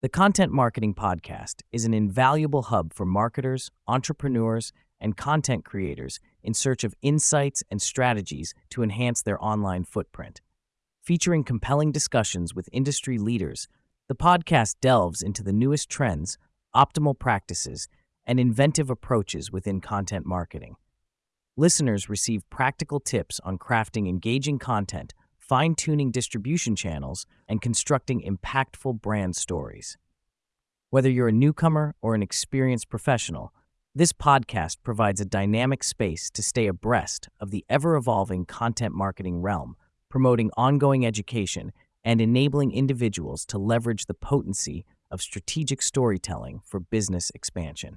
The Content Marketing Podcast is an invaluable hub for marketers, entrepreneurs, and content creators in search of insights and strategies to enhance their online footprint. Featuring compelling discussions with industry leaders, the podcast delves into the newest trends, optimal practices, and inventive approaches within content marketing. Listeners receive practical tips on crafting engaging content fine tuning distribution channels, and constructing impactful brand stories. Whether you're a newcomer or an experienced professional, this podcast provides a dynamic space to stay abreast of the ever evolving content marketing realm, promoting ongoing education and enabling individuals to leverage the potency of strategic storytelling for business expansion.